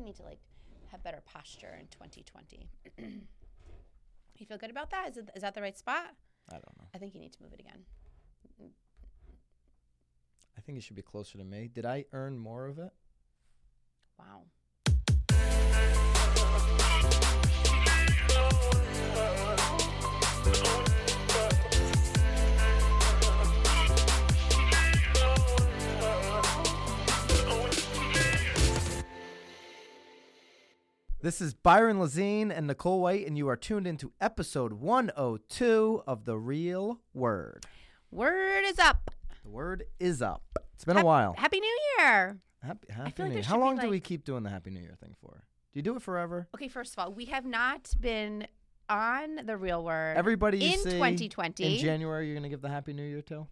I need to like have better posture in 2020. you feel good about that? Is, it, is that the right spot? I don't know. I think you need to move it again. I think it should be closer to me. Did I earn more of it? Wow. This is Byron Lazine and Nicole White, and you are tuned into episode 102 of The Real Word. Word is up. The word is up. It's been a while. Happy New Year. Happy, happy feel like New there Year. should How be, long do we like- keep doing the Happy New Year thing for? Do you do it forever? Okay, first of all, we have not been on the real word. Everybody you in see 2020. in January, you're going to give the Happy New Year to?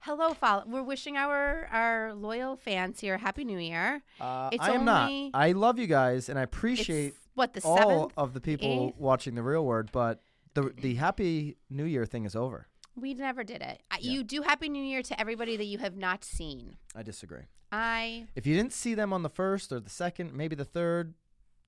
Hello, follow. We're wishing our our loyal fans here Happy New Year. Uh, It's I am only- not. I love you guys, and I appreciate what the all seventh. of the people eighth? watching the Real Word, but the the Happy New Year thing is over. We never did it. Uh, You do Happy New Year to everybody that you have not seen. I disagree. I If you didn't see them on the first or the second, maybe the third,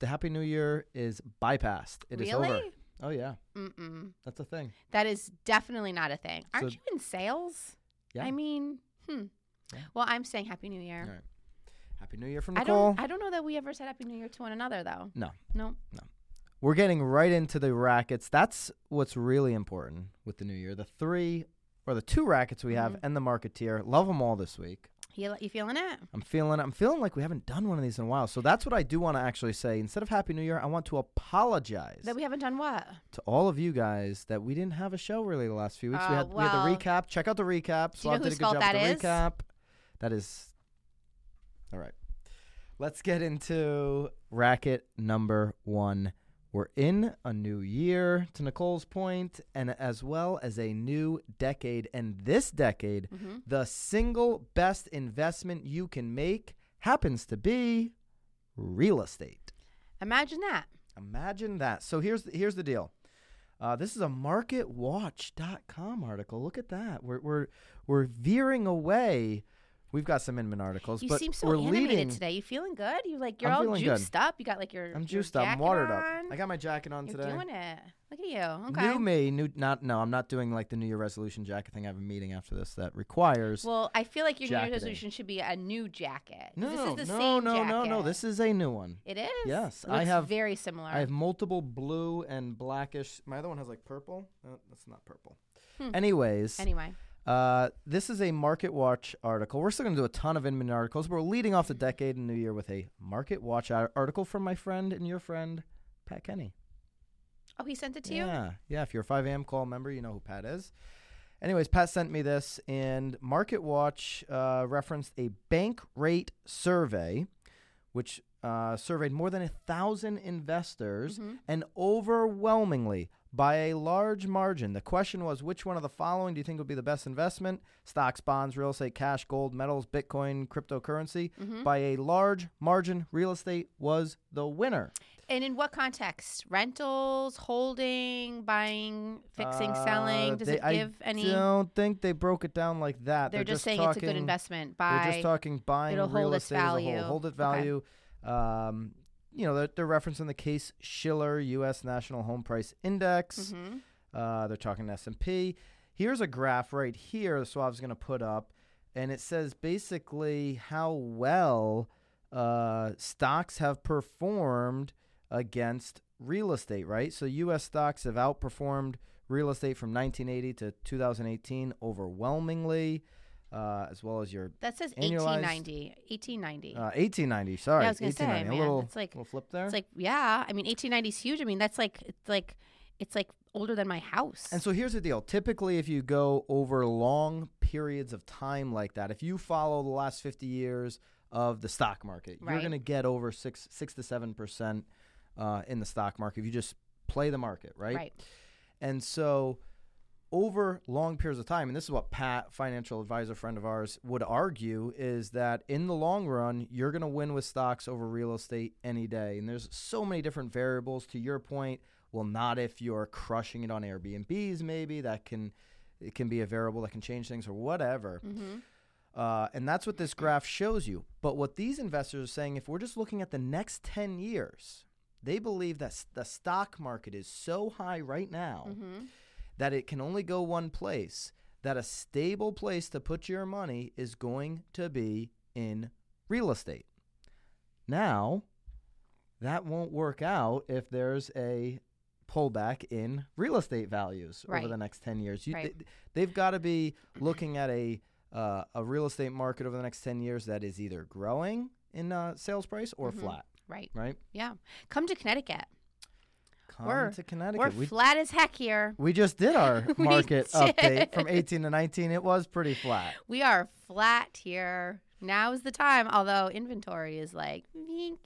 the Happy New Year is bypassed. It is over. really. Oh yeah, Mm-mm. that's a thing. That is definitely not a thing. Aren't So- you in sales? Yeah. I mean, hmm. Yeah. Well, I'm saying Happy New Year. All right. Happy New Year from I Nicole. don't. I don't know that we ever said Happy New Year to one another, though. No. No. No. We're getting right into the rackets. That's what's really important with the new year. The three or the two rackets we have Mhm. and the marketeer. Love them all this week. You, you feeling it? I'm feeling I'm feeling like we haven't done one of these in a while. So that's what I do want to actually say. Instead of Happy New Year, I want to apologize That we haven't done what? to all of you guys that we didn't have a show really the last few weeks. we Oh, had we had the oh, recap. Check out the recap. Do you know did a good job that with is? the recap. That is all right. Let's get into racket number one. We're in a new year, to Nicole's point, and as well as a new decade. And this decade, Mm-hmm. the single best investment you can make happens to be real estate. Imagine that. Imagine that. So here's the, here's the deal. Uh, this is a marketwatch.com article. Look at that. We're we're we're veering away. We've got some Inman articles, You but seem so we're animated leading. today. You feeling good? You like you're I'm all feeling good. juiced up. You got like your. I'm your juiced up. I'm jacket watered on. up. I got my jacket on You're today. doing it. Look at you. Okay. New me, new not no. I'm not doing like the New Year resolution jacket thing. I have a meeting after this that requires. Well, I feel like your New Year's Jacketing. resolution should be a new jacket. no, this is the no, same no, jacket. no, no. This is a new one. It is. Yes, It I looks have- very similar. I have multiple blue and blackish. My other one has like purple. No, that's not purple. Hmm. Anyways, anyway. Uh, this is a Market Watch article. We're still going to do a ton of Inman articles. But we're leading off the decade and New Year with a Market Watch article from my friend and your friend, Pat Kenny. Oh, he sent it to you. Yeah, yeah. If you're a 5 a.m. call member, you know who Pat is. Anyways, Pat sent me this, and Market Watch uh, referenced a bank rate survey, which uh, surveyed more than a thousand investors, Mhm. and overwhelmingly, by a large margin, the question was which one of the following do you think would be the best investment? Stocks, bonds, real estate, cash, gold, metals, Bitcoin, cryptocurrency. Mhm. By a large margin, real estate was the winner. And in what context? Rentals, holding, buying, fixing, Uh, selling. Does they- it give I any? I don't think they broke it down like that. They're, just, saying talking, it's a good investment. They're just talking buying it'll real hold its estate as a value. whole. Hold it Okay. value. Um, you know, they're, they're referencing the Case Shiller U.S. National Home Price Index. Mhm. Uh, they're talking S and P. Here's a graph right here. The Suave's going to put up, and it says basically how well uh, stocks have performed against real estate. Right. So U.S. stocks have outperformed real estate from 1980 to 2018 overwhelmingly, uh, as well as your That says Annualized- 1890. 1890. uh, 1890. Sorry, Yeah, I was gonna say, man, a little, it's like- little flip there. It's like, yeah. I mean, 1890 is huge. I mean, that's like, it's like, it's like older than my house. And so here's the deal. Typically, if you go over long periods of time like that, if you follow the last 50 years of the stock market, you're going to get over six, six to seven percent uh, in the stock market if you just play the market, right? right. And so over long periods of time, and this is what Pat, financial advisor friend of ours, would argue is that in the long run, you're going to win with stocks over real estate any day. And there's so many different variables. To your point, well, not if you're crushing it on Airbnbs, maybe that can it can be a variable that can change things or whatever. Mm-hmm. Uh, and that's what this graph shows you. But what these investors are saying, if we're just looking at the next 10 years, they believe that the stock market is so high right now Mm-hmm. That it can only go one place, that a stable place to put your money is going to be in real estate. Now, that won't work out if there's a pullback in real estate values Right. over the next 10 years. You, Right. th- they've got to be looking at a uh, a real estate market over the next 10 years that is either growing in uh, sales price or Mhm. flat, Right. right? Yeah. Come to Connecticut. Come We're- to Connecticut. We're We, flat as heck here. we just did our market update from 18 to 19. It was pretty flat. We are flat here. Now is the time. Although inventory is like, vink.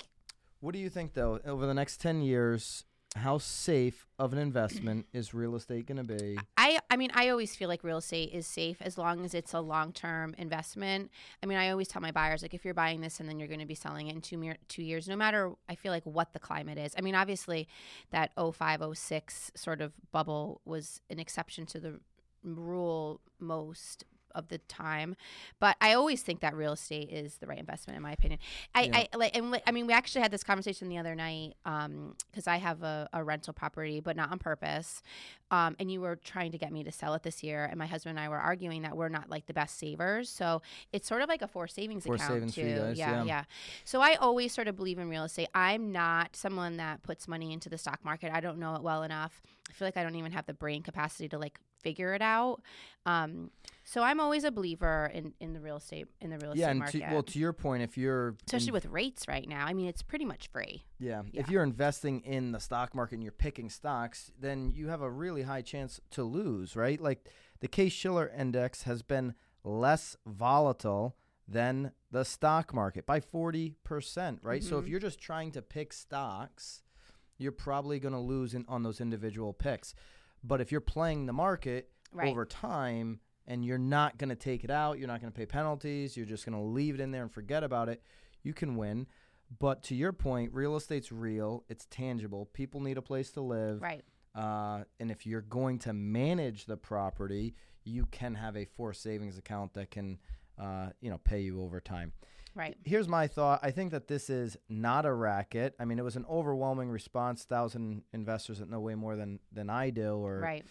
What do you think, though, over the next 10 years, how safe of an investment is real estate going to be? I I mean I always feel like real estate is safe as long as it's a long term investment. I mean I always tell my buyers like if you're buying this and then you're going to be selling it in two mer- two years, no matter I feel like what the climate is. I mean obviously that 05, 06 sort of bubble was an exception to the rule most of the time. But i always think that real estate is the right investment in my opinion. I, Yeah. I like and i mean we actually had this conversation the other night um because i have a, a rental property but not on purpose. Um, and you were trying to get me to sell it this year and my husband and i were arguing that we're not like the best savers. So it's sort of like a forced savings Forced account savings too. guys, yeah, yeah. yeah. So i always sort of believe in real estate. I'm not someone that puts money into the stock market. I don't know it well enough. I feel like i don't even have the brain capacity to like figure it out um, so i'm always a believer in, in the real estate in the real yeah, estate and market to, well, to your point, if you're especially in- with rates right now i mean it's pretty much free yeah, yeah. if you're investing in the stock market and you're picking stocks, then you have a really high chance to lose, right? Like the Case Shiller Index has been less volatile than the stock market by 40%, right? So if Mhm. you're just trying to pick stocks, you're probably going to lose in, on those individual picks. But if you're playing the market right over time and you're not going to take it out, you're not going to pay penalties, you're just going to leave it in there and forget about it, you can win. But to your point, real estate's real, it's tangible. People need a place to live. right Uh, and if you're going to manage the property, you can have a forced savings account that can, uh, you know, pay you over time. Right Here's my thought. I think that this is not a racket. I mean, it was an overwhelming response. Thousand investors that know way more than than I do, or right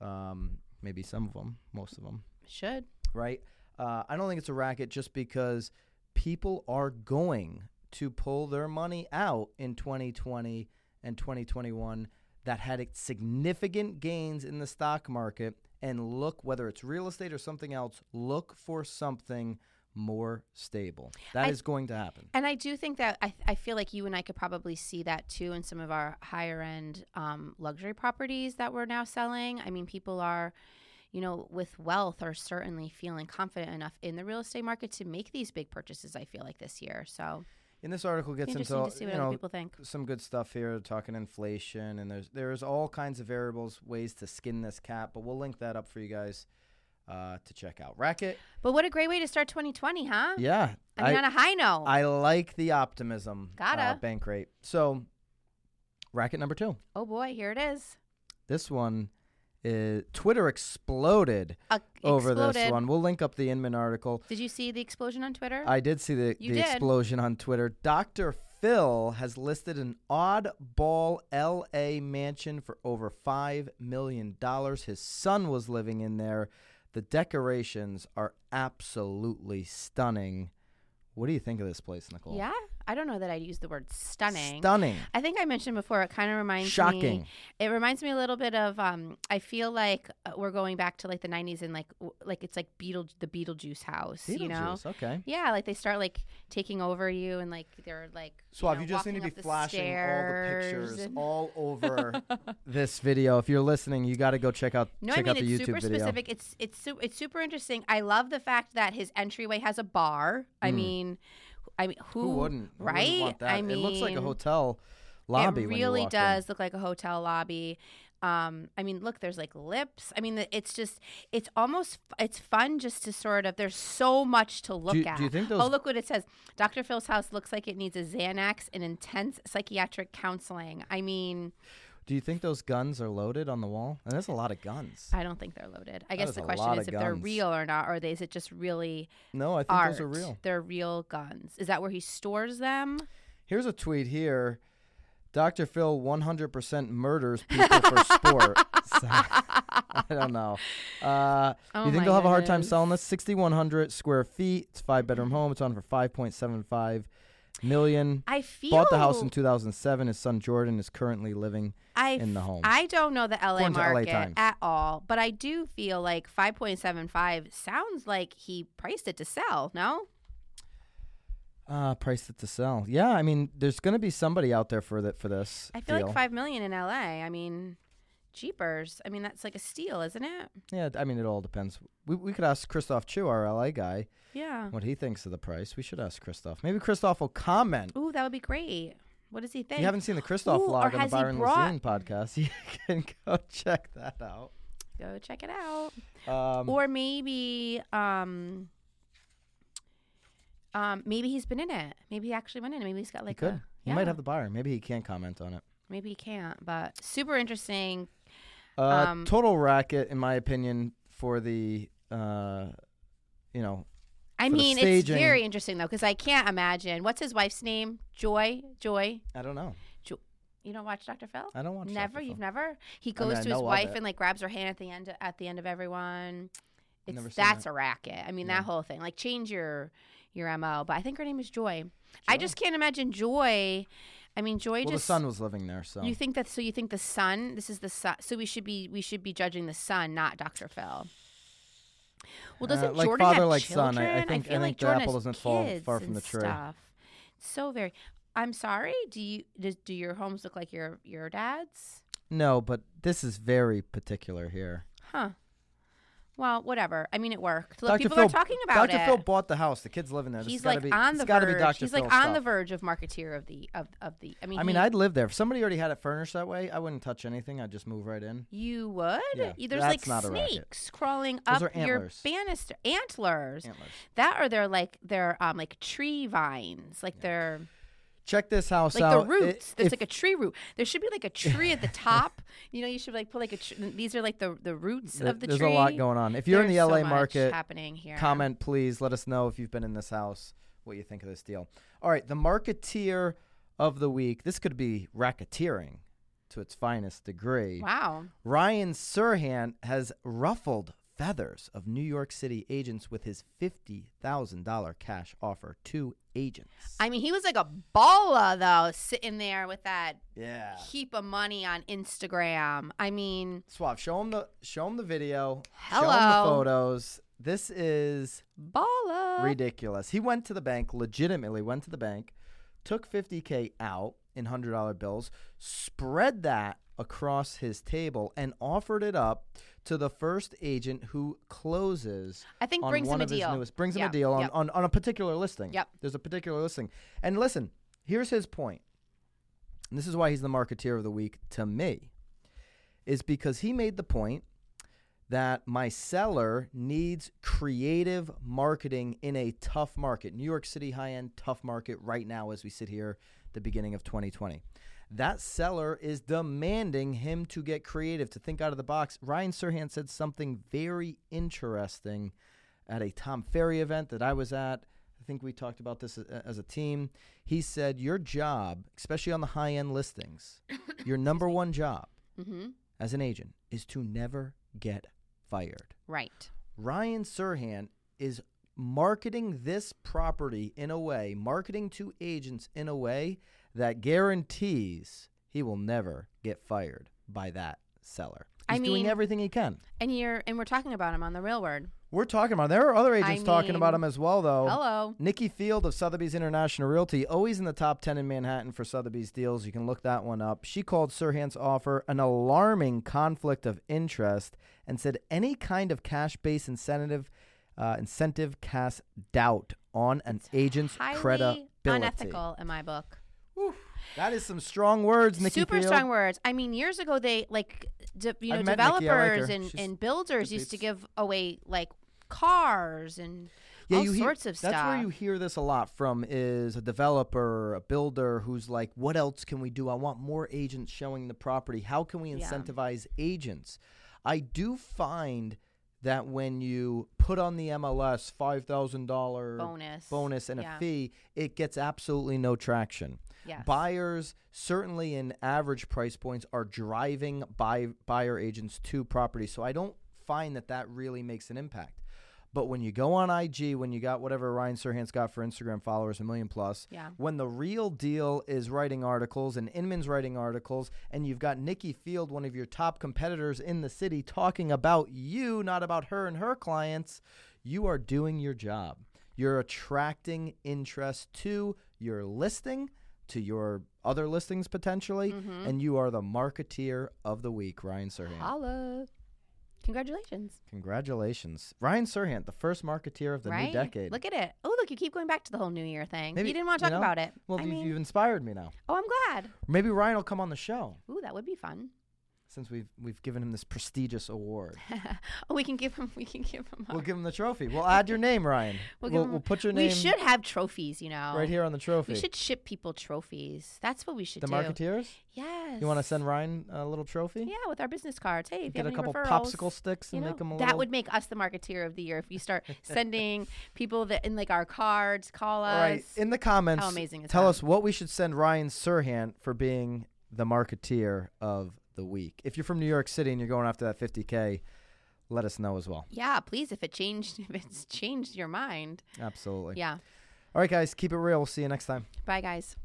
um, maybe some of them, most of them, should right? Uh, I don't think it's a racket just because people are going to pull their money out in 2020 and 2021 that had significant gains in the stock market and look whether it's real estate or something else look for something more stable That is I- going to happen And I do think that I, I feel like you and I could probably see that too in some of our higher end um, luxury properties that we're now selling. I mean, people are, you know, with wealth are certainly feeling confident enough in the real estate market to make these big purchases. I feel like this year. So and this article gets into to see you know people think. some good stuff here talking inflation and there's there's all kinds of variables ways to skin this cat but we'll link that up for you guys uh, to check out racket But what a great way to start 2020, huh? yeah I mean, on a high note. I like the optimism Gotta. uh, Bankrate so racket number two oh boy, here it is. this one is twitter exploded Uh, over this one we'll link up the inman article Did you see the explosion on Twitter? I did see the, You the did. explosion on Twitter. Dr. Phil has listed an oddball LA mansion for over $5 million. His son was living in there. The decorations are absolutely stunning. What do you think of this place, Nicole? yeah, I don't know that I'd use the word stunning. Stunning. I think I mentioned before. It kind of reminds me. Shocking. It reminds me a little bit of. Um, I feel like uh, we're going back to like the '90s and like w- like it's like Beetle the Beetlejuice house. You know. Okay. Yeah, like they start like taking over you and like they're like. Suave, know, you just need to be the flashing all the pictures all over this video. If you're listening, you got to go check out No, check I out mean the it's YouTube super video. specific. It's it's su- it's super interesting. I love the fact that his entryway has a bar. I Mm. mean, I mean, who, Who wouldn't? Who wouldn't right? want that? I it looks like a hotel lobby. It really walk in. does look like a hotel lobby. Um, I mean, look, there's like lips. I mean, it's just, it's almost, it's fun just to sort of. There's so much to look you- at. do you think Oh, look what it says. Dr. Phil's house looks like it needs a Xanax and intense psychiatric counseling. I mean, Do you think those guns are loaded on the wall? And there's a lot of guns. I don't think they're loaded. I guess the question is if they're real or not, or they, is it just really No, I think art? those are real. They're real guns. Is that where he stores them? Here's a tweet here. Dr. Phil 100% murders people for sport. So, I don't know. Uh, Oh you think they'll have a hard time selling this? 6,100 square feet. It's five bedroom home. It's on for 5.75 million. I feel Bought the house in 2007. His son Jordan is currently living. I in the home. I don't know the LA According to LA market Times. at all, but I do feel like 5.75 sounds like he priced it to sell. No, Uh, priced it to sell. Yeah, I mean, there's going to be somebody out there for that for this. I feel deal. like five million in LA. I mean, jeepers. I mean, that's like a steal, isn't it? Yeah, I mean, it all depends. We we could ask Christoph Chu, our LA guy, Yeah. what he thinks of the price. We should ask Christoph. Maybe Christoph will comment. Ooh, that would be great. What does he think? You haven't seen the Christoph Ooh, or vlog on the has he Byron brought- Lazine podcast, you can go check that out. Go check it out. Um, or maybe, um, um, maybe he's been in it. Maybe he actually went in. it. Maybe he's got like. he like could. a. He yeah. might have the buyer. Maybe he can't comment on it. Maybe he can't, but super interesting. Uh, Um, total racket, in my opinion, for the, uh, you know, I mean, it's very interesting though, because I can't imagine. What's his wife's name? Joy. Joy. I don't know. You don't watch Dr. Phil? I don't watch. never. Dr. You've Phil. never. He I mean, goes to his wife and like grabs her hand at the end at the end of everyone. It's Never seen that's that. a racket. I mean, Yeah. that whole thing. Like change your your mo. But I think her name is Joy. I just can't imagine Joy. I mean, Joy Well, the just. son was living there, so You think that? So you think the son? This is the son. So we should be we should be judging the son, not Dr. Phil. Well, doesn't Uh, like Jordan father, have like son. children? I- I think- I feel like think the Jordan apple doesn't fall far from the tree. Stuff. So very. I'm sorry. Do you does, do your homes look like your your dad's? no, but this is very particular here. Huh. Well, whatever. I mean, it worked. Look, Dr. people Phil, are talking about Dr. it. Dr. Phil bought the house. The kid's living there. This He's like be, on the verge. He's Phil like on the verge of marketeer of the of, of the. I mean, I mean, he- I'd live there. If somebody already had it furnished that way, I wouldn't touch anything. I'd just move right in. You would? Yeah, There's like not a racket. snakes crawling Those up are your banister. Antlers. Antlers. That or they're like they're um like tree vines. Like they're Check this house like out. the roots. I- There's if- like a tree root. There should be like a tree at the top. You know, you should like put like a. Tr- these are like the the roots th- of the there's tree. There's a lot going on. If you're in the There's so LA much market, happening here. comment please. Let us know if you've been in this house, what you think of this deal. All right, the marketeer of the week. This could be racketeering to its finest degree. Wow. Ryan Serhant has ruffled feathers of New York City agents with his $50,000 cash offer to agents. I mean, he was like a baller though, sitting there with that yeah. heap of money on Instagram. I mean, Swab, show him the show him the video. Show him the Hello. photos. This is baller. ridiculous. He went to the bank, legitimately went to the bank, took 50k out in $100 bills, spread that across his table and offered it up to the first agent who closes I think on brings him a deal. newest brings him a deal on, yep. on, on a particular listing. Yep. There's a particular listing. And listen, here's his point. And this is why he's the marketeer of the week to me. Is because he made the point that my seller needs creative marketing in a tough market. New York City high end tough market right now as we sit here the beginning of 2020. That seller is demanding him to get creative, to think out of the box. Ryan Serhant said something very interesting at a Tom Ferry event that I was at. I think we talked about this as a team. He said, Your job, especially on the high end listings, your number one job Mm-hmm. as an agent is to never get fired. Right. Ryan Serhant is marketing this property in a way, marketing to agents in a way that guarantees he will never get fired by that seller. I He's doing mean- everything he can. And you're and we're talking about him on the real word. We're talking about. There are other agents talking about him as well, though. Hello. Nikki Field of Sotheby's International Realty, always in the top 10 in Manhattan for Sotheby's deals. You can look that one up. She called Serhant's offer an alarming conflict of interest and said any kind of cash based incentive uh, incentive casts doubt on an agent's Highly credibility. unethical in my book. That is some strong words, Nikki Super Field. strong words. I mean, years ago they like de- you know I've met like developers and, and builders used to give away like cars and Yeah, all you hear- sorts of stuff. That's where you hear this a lot from is a developer, a builder who's like, "What else can we do? I want more agents showing the property. How can we Yeah. incentivize agents?" I do find that when you put on the MLS five thousand dollar bonus. bonus and Yeah. a fee, it gets absolutely no traction. Yes. Buyers, certainly in average price points, are driving buy, buyer agents to property. So I don't find that that really makes an impact. But when you go on IG, when you got whatever Ryan Serhant's got for Instagram followers, a million plus, Yeah. when the real deal is writing articles and Inman's writing articles, and you've got Nikki Field, one of your top competitors in the city, talking about you, not about her and her clients, you are doing your job. You're attracting interest to your listing, to your other listings potentially, Mhm. and you are the marketeer of the week, Ryan Serhant. Holla. Congratulations. Congratulations. Ryan Serhant, the first marketeer of the right? new decade. Look at it. Oh, look, you keep going back to the whole New Year thing. Maybe- you didn't want to you talk know, about it. well, I you, mean, you've inspired me now. oh, I'm glad. Maybe Ryan will come on the show Ooh, that would be fun. Since we've we've given him this prestigious award. oh, we can give him. We can give him. We'll give him the trophy. We'll add your name, Ryan. We'll We'll, we'll, put your name. we should have trophies. You know, right here on the trophy. We should ship people trophies. That's what we should the do. The marketeers. Yes. You want to send Ryan a little trophy? Yeah, with our business cards. Hey, if you Get have a couple referrals, popsicle sticks you and know, make them a that would make us the marketeer of the year if we start sending people that in like our cards call us. All right. In the comments, How amazing is tell that? us what we should send Ryan Serhant for being the marketeer of the week. If you're from New York City and you're going after that 50k, let us know as well. Yeah, please. If it changed, if it's changed your mind. Absolutely. Yeah. All right, guys, keep it real. We'll see you next time. Bye, guys.